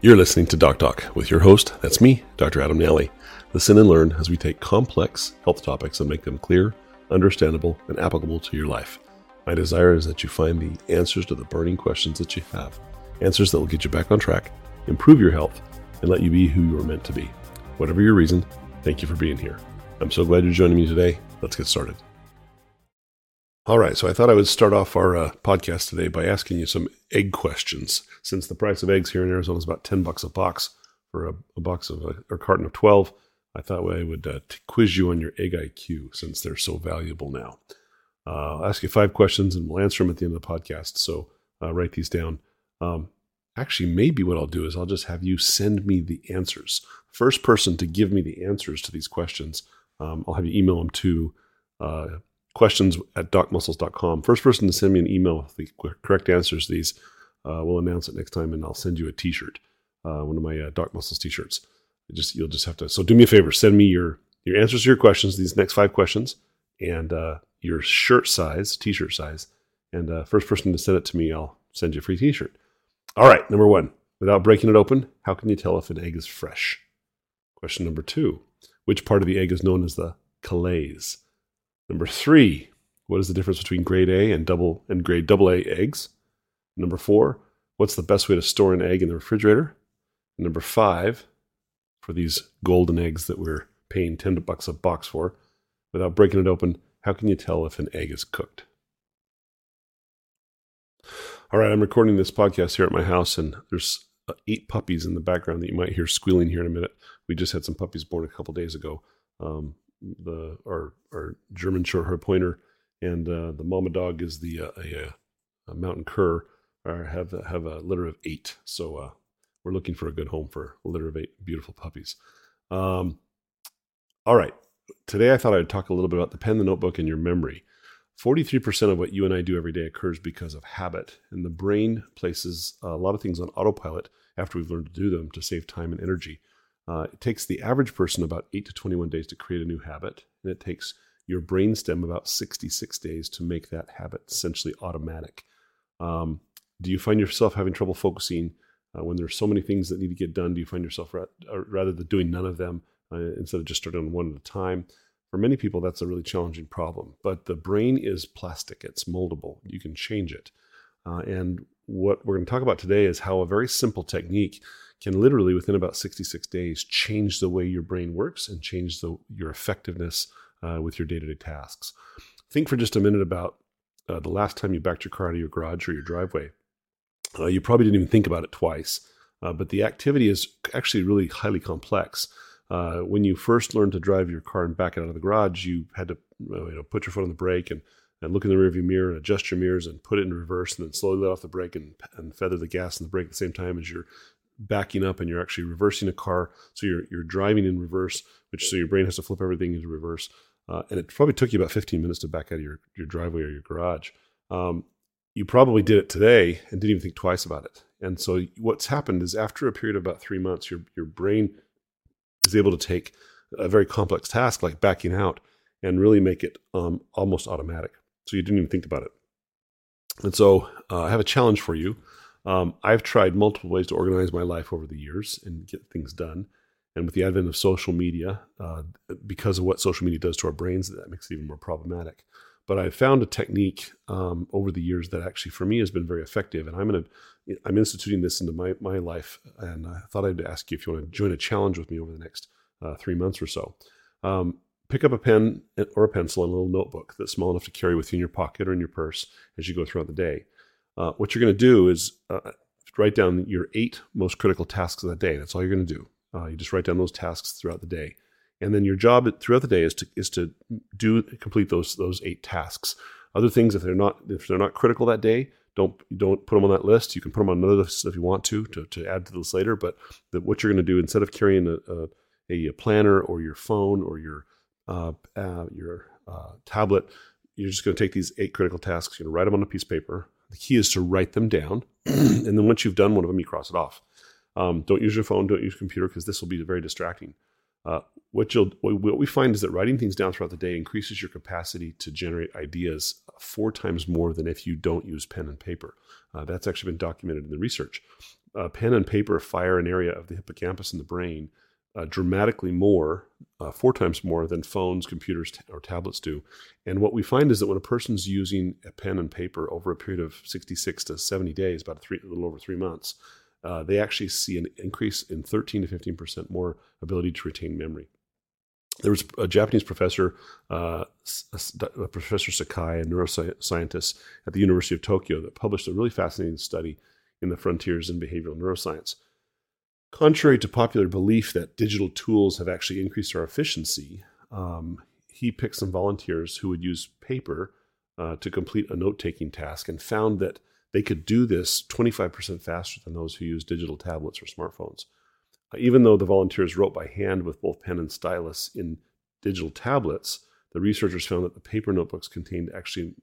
You're listening to Doc Talk with your host, that's me, Dr. Adam Nally. Listen and learn as we take complex health topics and make them clear, understandable, and applicable to your life. My desire is that you find the answers to the burning questions that you have, answers that will get you back on track, improve your health, and let you be who you are meant to be. Whatever your reason, thank you for being here. I'm so glad you're joining me today. Let's get started. All right, so I thought I would start off our uh, podcast today by asking you some egg questions. Since the price of eggs here in Arizona is about 10 bucks a box for a, a box of a, or carton of 12, I thought I would uh, quiz you on your egg IQ since they're so valuable now. Uh, I'll ask you five questions and we'll answer them at the end of the podcast. So uh, write these down. Um, actually, maybe what I'll do is I'll just have you send me the answers. First person to give me the answers to these questions, um, I'll have you email them to uh, questions at docmuscles.com. First person to send me an email with the correct answers to these, uh, we'll announce it next time and I'll send you a t-shirt, uh, one of my uh, Doc Muscles t-shirts. just You'll just have to, so do me a favor, send me your, your answers to your questions, these next five questions, and uh, your shirt size, t-shirt size. And uh, first person to send it to me, I'll send you a free t-shirt. All right, number one, without breaking it open, how can you tell if an egg is fresh? Question number two, which part of the egg is known as the chalazae? Number three, what is the difference between grade A and double and grade double A eggs? Number four, what's the best way to store an egg in the refrigerator? And number five, for these golden eggs that we're paying 10 bucks a box for, without breaking it open, how can you tell if an egg is cooked? All right, I'm recording this podcast here at my house, and there's uh, eight puppies in the background that you might hear squealing here in a minute. We just had some puppies born a couple days ago. Um, the our our German Shorthair Pointer, and uh, the mama dog is the uh, a, a, mountain cur. Or have have a litter of eight. So uh, we're looking for a good home for a litter of eight beautiful puppies. Um, all right, today I thought I'd talk a little bit about the pen, the notebook, and your memory. 43% of what you and I do every day occurs because of habit, and the brain places a lot of things on autopilot after we've learned to do them to save time and energy. Uh, it takes the average person about 8 to 21 days to create a new habit, and it takes your brainstem about 66 days to make that habit essentially automatic. Um, do you find yourself having trouble focusing uh, when there's so many things that need to get done? Do you find yourself ra- uh, rather than doing none of them uh, instead of just starting on one at a time? For many people, that's a really challenging problem. But the brain is plastic; it's moldable. You can change it. Uh, and what we're going to talk about today is how a very simple technique can literally within about 66 days change the way your brain works and change the, your effectiveness uh, with your day-to-day tasks. Think for just a minute about uh, the last time you backed your car out of your garage or your driveway. Uh, you probably didn't even think about it twice uh, but the activity is actually really highly complex. Uh, when you first learned to drive your car and back it out of the garage you had to uh, you know, put your foot on the brake and and look in the rearview mirror and adjust your mirrors and put it in reverse and then slowly let off the brake and, and feather the gas and the brake at the same time as you're backing up and you're actually reversing a car. So you're you're driving in reverse, which so your brain has to flip everything into reverse. Uh, and it probably took you about 15 minutes to back out of your, your driveway or your garage. Um, you probably did it today and didn't even think twice about it. And so what's happened is after a period of about three months, your your brain is able to take a very complex task like backing out and really make it um, almost automatic. So you didn't even think about it. And so uh, I have a challenge for you. Um, I've tried multiple ways to organize my life over the years and get things done. And with the advent of social media, uh, because of what social media does to our brains, that makes it even more problematic. But I've found a technique um, over the years that actually, for me, has been very effective. And I'm to, I'm instituting this into my my life. And I thought I'd ask you if you want to join a challenge with me over the next uh, three months or so. Um, pick up a pen or a pencil and a little notebook that's small enough to carry with you in your pocket or in your purse as you go throughout the day uh, what you're going to do is uh, write down your eight most critical tasks of the day. That's all you're going to do. Uh, you just write down those tasks throughout the day, and then your job throughout the day is to is to do complete those those eight tasks. Other things, if they're not if they're not critical that day, don't don't put them on that list. You can put them on another list if you want to to, to add to this later. But the, what you're going to do instead of carrying a, a, a planner or your phone or your uh, uh, your uh, tablet, you're just going to take these eight critical tasks. You're going to write them on a piece of paper the key is to write them down. and then once you've done one of them, you cross it off. Um, don't use your phone, don't use your computer because this will be very distracting. Uh, what what we find is that writing things down throughout the day increases your capacity to generate ideas four times more than if you don't use pen and paper. Uh, that's actually been documented in the research. uh, pen and paper fire an area of the hippocampus in the brain uh, dramatically more, uh, four times more than phones, computers, t- or tablets do. And what we find is that when a person's using a pen and paper over a period of 66 to 70 days, about three, a little over three months, uh, they actually see an increase in 13 to 15 percent more ability to retain memory. There was a Japanese professor, uh, Professor Sakai, a neuroscientist at the University of Tokyo, that published a really fascinating study in the Frontiers in Behavioral Neuroscience. Contrary to popular belief that digital tools have actually increased our efficiency, um, he picked some volunteers who would use paper uh, to complete a note taking task and found that they could do this 25% faster than those who use digital tablets or smartphones. Uh, even though the volunteers wrote by hand with both pen and stylus in digital tablets, the researchers found that the paper notebooks contained actually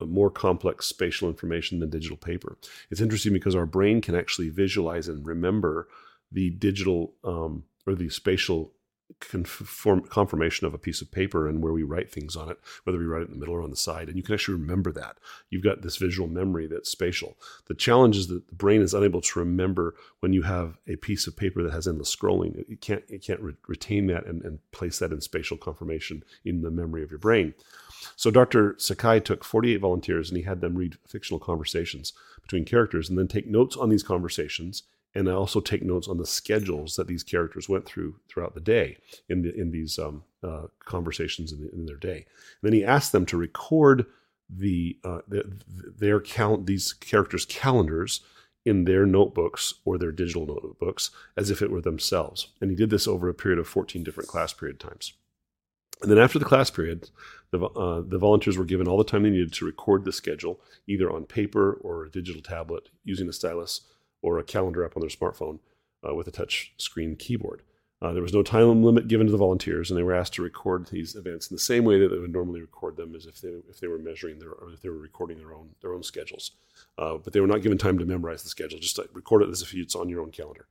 more complex spatial information than digital paper. It's interesting because our brain can actually visualize and remember the digital um, or the spatial conform, confirmation of a piece of paper and where we write things on it, whether we write it in the middle or on the side. And you can actually remember that. You've got this visual memory that's spatial. The challenge is that the brain is unable to remember when you have a piece of paper that has endless scrolling. It can't, it can't re- retain that and, and place that in spatial confirmation in the memory of your brain. So Dr. Sakai took 48 volunteers and he had them read fictional conversations between characters and then take notes on these conversations and I also take notes on the schedules that these characters went through throughout the day in the in these um, uh, conversations in, the, in, their day. And then he asked them to record the, uh, the their count these characters' calendars in their notebooks or their digital notebooks as if it were themselves. And he did this over a period of 14 different class period times. And then after the class period, the, uh, the volunteers were given all the time they needed to record the schedule, either on paper or a digital tablet using a stylus or a calendar app on their smartphone uh, with a touch screen keyboard. Uh, there was no time limit given to the volunteers, and they were asked to record these events in the same way that they would normally record them, as if they if they were measuring their or if they were recording their own their own schedules. Uh, but they were not given time to memorize the schedule; just like record it as if it's on your own calendar.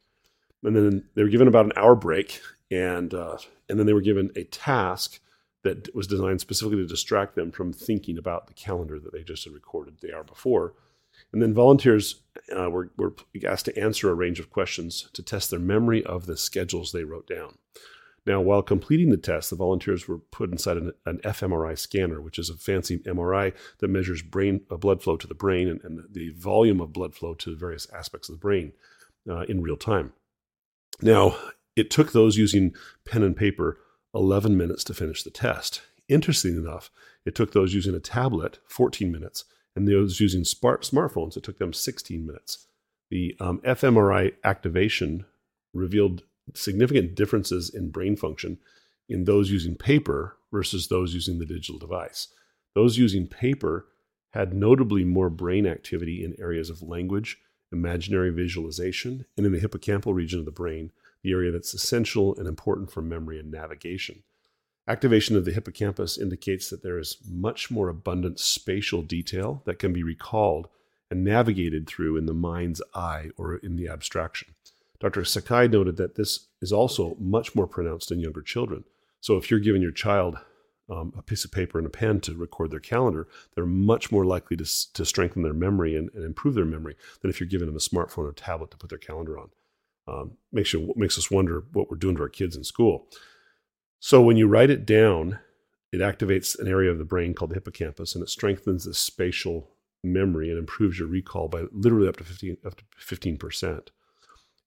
And then they were given about an hour break, and uh, and then they were given a task that was designed specifically to distract them from thinking about the calendar that they just had recorded the hour before. And then volunteers uh, were, were asked to answer a range of questions to test their memory of the schedules they wrote down. Now, while completing the test, the volunteers were put inside an, an fMRI scanner, which is a fancy MRI that measures brain uh, blood flow to the brain and, and, the volume of blood flow to various aspects of the brain uh, in real time. Now, it took those using pen and paper 11 minutes to finish the test. Interesting enough, it took those using a tablet 14 minutes and those using smart smartphones, it took them 16 minutes. The um, fMRI activation revealed significant differences in brain function in those using paper versus those using the digital device. Those using paper had notably more brain activity in areas of language, imaginary visualization, and in the hippocampal region of the brain, the area that's essential and important for memory and navigation. Activation of the hippocampus indicates that there is much more abundant spatial detail that can be recalled and navigated through in the mind's eye or in the abstraction. Dr. Sakai noted that this is also much more pronounced in younger children. So if you're giving your child um, a piece of paper and a pen to record their calendar, they're much more likely to, to strengthen their memory and, and improve their memory than if you're giving them a smartphone or tablet to put their calendar on. Um, makes you makes us wonder what we're doing to our kids in school. So when you write it down, it activates an area of the brain called the hippocampus and it strengthens the spatial memory and improves your recall by literally up to 15 up to 15%.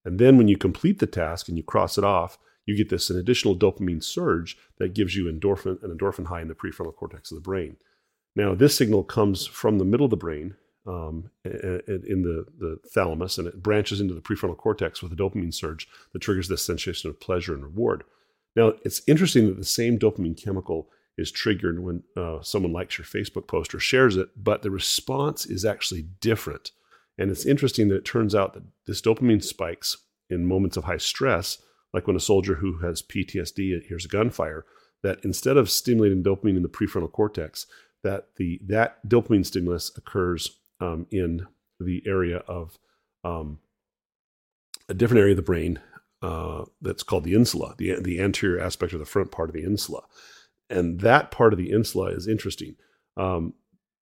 And then when you complete the task and you cross it off, you get this an additional dopamine surge that gives you endorphin an endorphin high in the prefrontal cortex of the brain. Now this signal comes from the middle of the brain um, in the, the thalamus and it branches into the prefrontal cortex with a dopamine surge that triggers this sensation of pleasure and reward. Now, it's interesting that the same dopamine chemical is triggered when uh, someone likes your Facebook post or shares it, but the response is actually different. And it's interesting that it turns out that this dopamine spikes in moments of high stress, like when a soldier who has PTSD hears a gunfire, that instead of stimulating dopamine in the prefrontal cortex, that the that dopamine stimulus occurs um, in the area of um, a different area of the brain uh, that's called the insula, the, the anterior aspect of the front part of the insula. And that part of the insula is interesting. Um,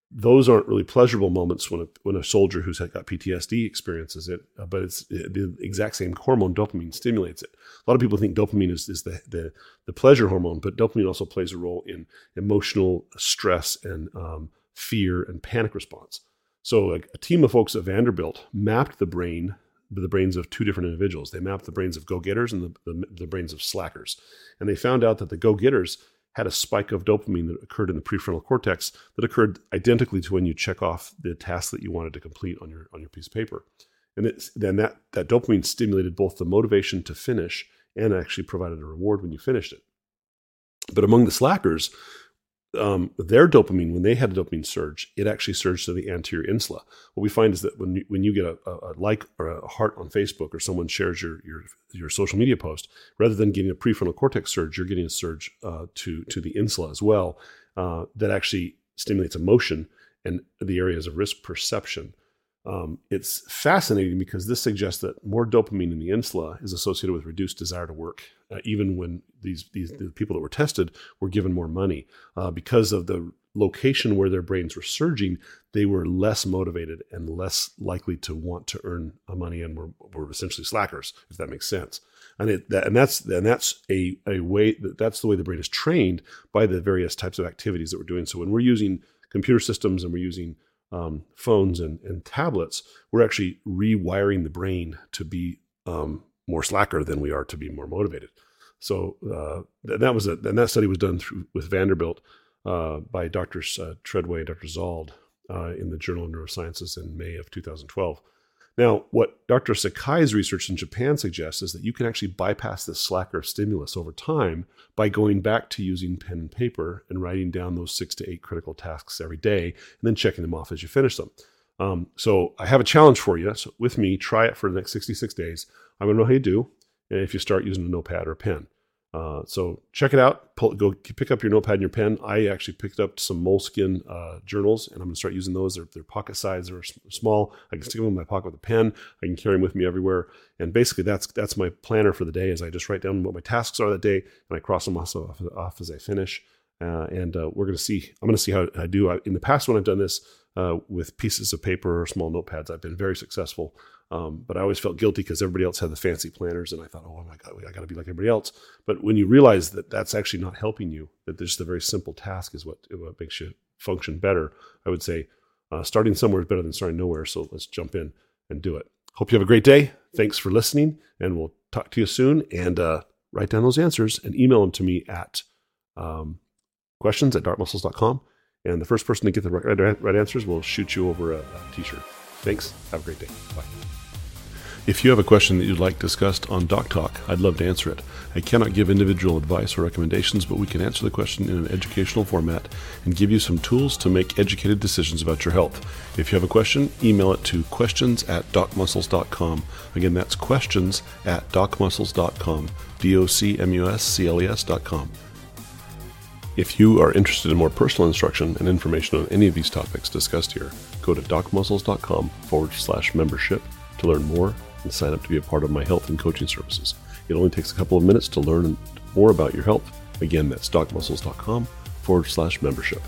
those aren't really pleasurable moments when a, when a soldier who's got PTSD experiences it, uh, but it's the exact same hormone, dopamine, stimulates it. A lot of people think dopamine is, is the, the, the pleasure hormone, but dopamine also plays a role in emotional stress and um, fear and panic response. So, like a team of folks at Vanderbilt mapped the brain, the brains of two different individuals. They mapped the brains of go getters and the, the, the brains of slackers. And they found out that the go getters had a spike of dopamine that occurred in the prefrontal cortex that occurred identically to when you check off the task that you wanted to complete on your on your piece of paper. And then that, that dopamine stimulated both the motivation to finish and actually provided a reward when you finished it. But among the slackers, um, their dopamine, when they had a dopamine surge, it actually surged to the anterior insula. What we find is that when you, when you get a, a, like or a heart on Facebook or someone shares your, your, your social media post, rather than getting a prefrontal cortex surge, you're getting a surge uh, to, to the insula as well uh, that actually stimulates emotion and the areas of risk perception. Um, it's fascinating because this suggests that more dopamine in the insula is associated with reduced desire to work, uh, even when these, these the people that were tested were given more money. Uh, because of the location where their brains were surging, they were less motivated and less likely to want to earn money and were, were essentially slackers, if that makes sense. And it that, and that's and that's a, a way that that's the way the brain is trained by the various types of activities that we're doing. So when we're using computer systems and we're using um, phones and, and, tablets, we're actually rewiring the brain to be um, more slacker than we are to be more motivated. So uh, that was a, and that study was done through, with Vanderbilt uh, by Drs. Uh, Treadway and Dr. Zald uh, in the Journal of Neurosciences in May of 2012. Now, what Dr. Sakai's research in Japan suggests is that you can actually bypass this slacker stimulus over time by going back to using pen and paper and writing down those six to eight critical tasks every day and then checking them off as you finish them. Um, so I have a challenge for you. So with me, try it for the next 66 days. I'm to know how you do. And if you start using a notepad or a pen. Uh, so check it out. Pull, go pick up your notepad and your pen. I actually picked up some moleskin uh, journals, and I'm going to start using those. They're, they're pocket size, they're small. I can stick them in my pocket with a pen. I can carry them with me everywhere. And basically, that's that's my planner for the day. Is I just write down what my tasks are that day, and I cross them off, off as I finish. Uh, and uh, we're going to see. I'm going to see how I do. I, in the past, when I've done this uh, with pieces of paper or small notepads, I've been very successful. Um, but I always felt guilty because everybody else had the fancy planners, and I thought, oh my god, I got to be like everybody else. But when you realize that that's actually not helping you, that just a very simple task is what what makes you function better. I would say uh, starting somewhere is better than starting nowhere. So let's jump in and do it. Hope you have a great day. Thanks for listening, and we'll talk to you soon. And uh, write down those answers and email them to me at um, questions at docmuscles.com. And the first person to get the right, right answers will shoot you over a a t-shirt. Thanks. Have a great day. Bye. If you have a question that you'd like discussed on Doc Talk, I'd love to answer it. I cannot give individual advice or recommendations, but we can answer the question in an educational format and give you some tools to make educated decisions about your health. If you have a question, email it to questions at docmuscles.com. Again, that's questions at docmuscles.com. D O C M U S C L E S.com. If you are interested in more personal instruction and information on any of these topics discussed here, go to docmuscles.com forward slash membership to learn more and sign up to be a part of my health and coaching services. It only takes a couple of minutes to learn more about your health. Again, that's docmuscles.com forward slash membership.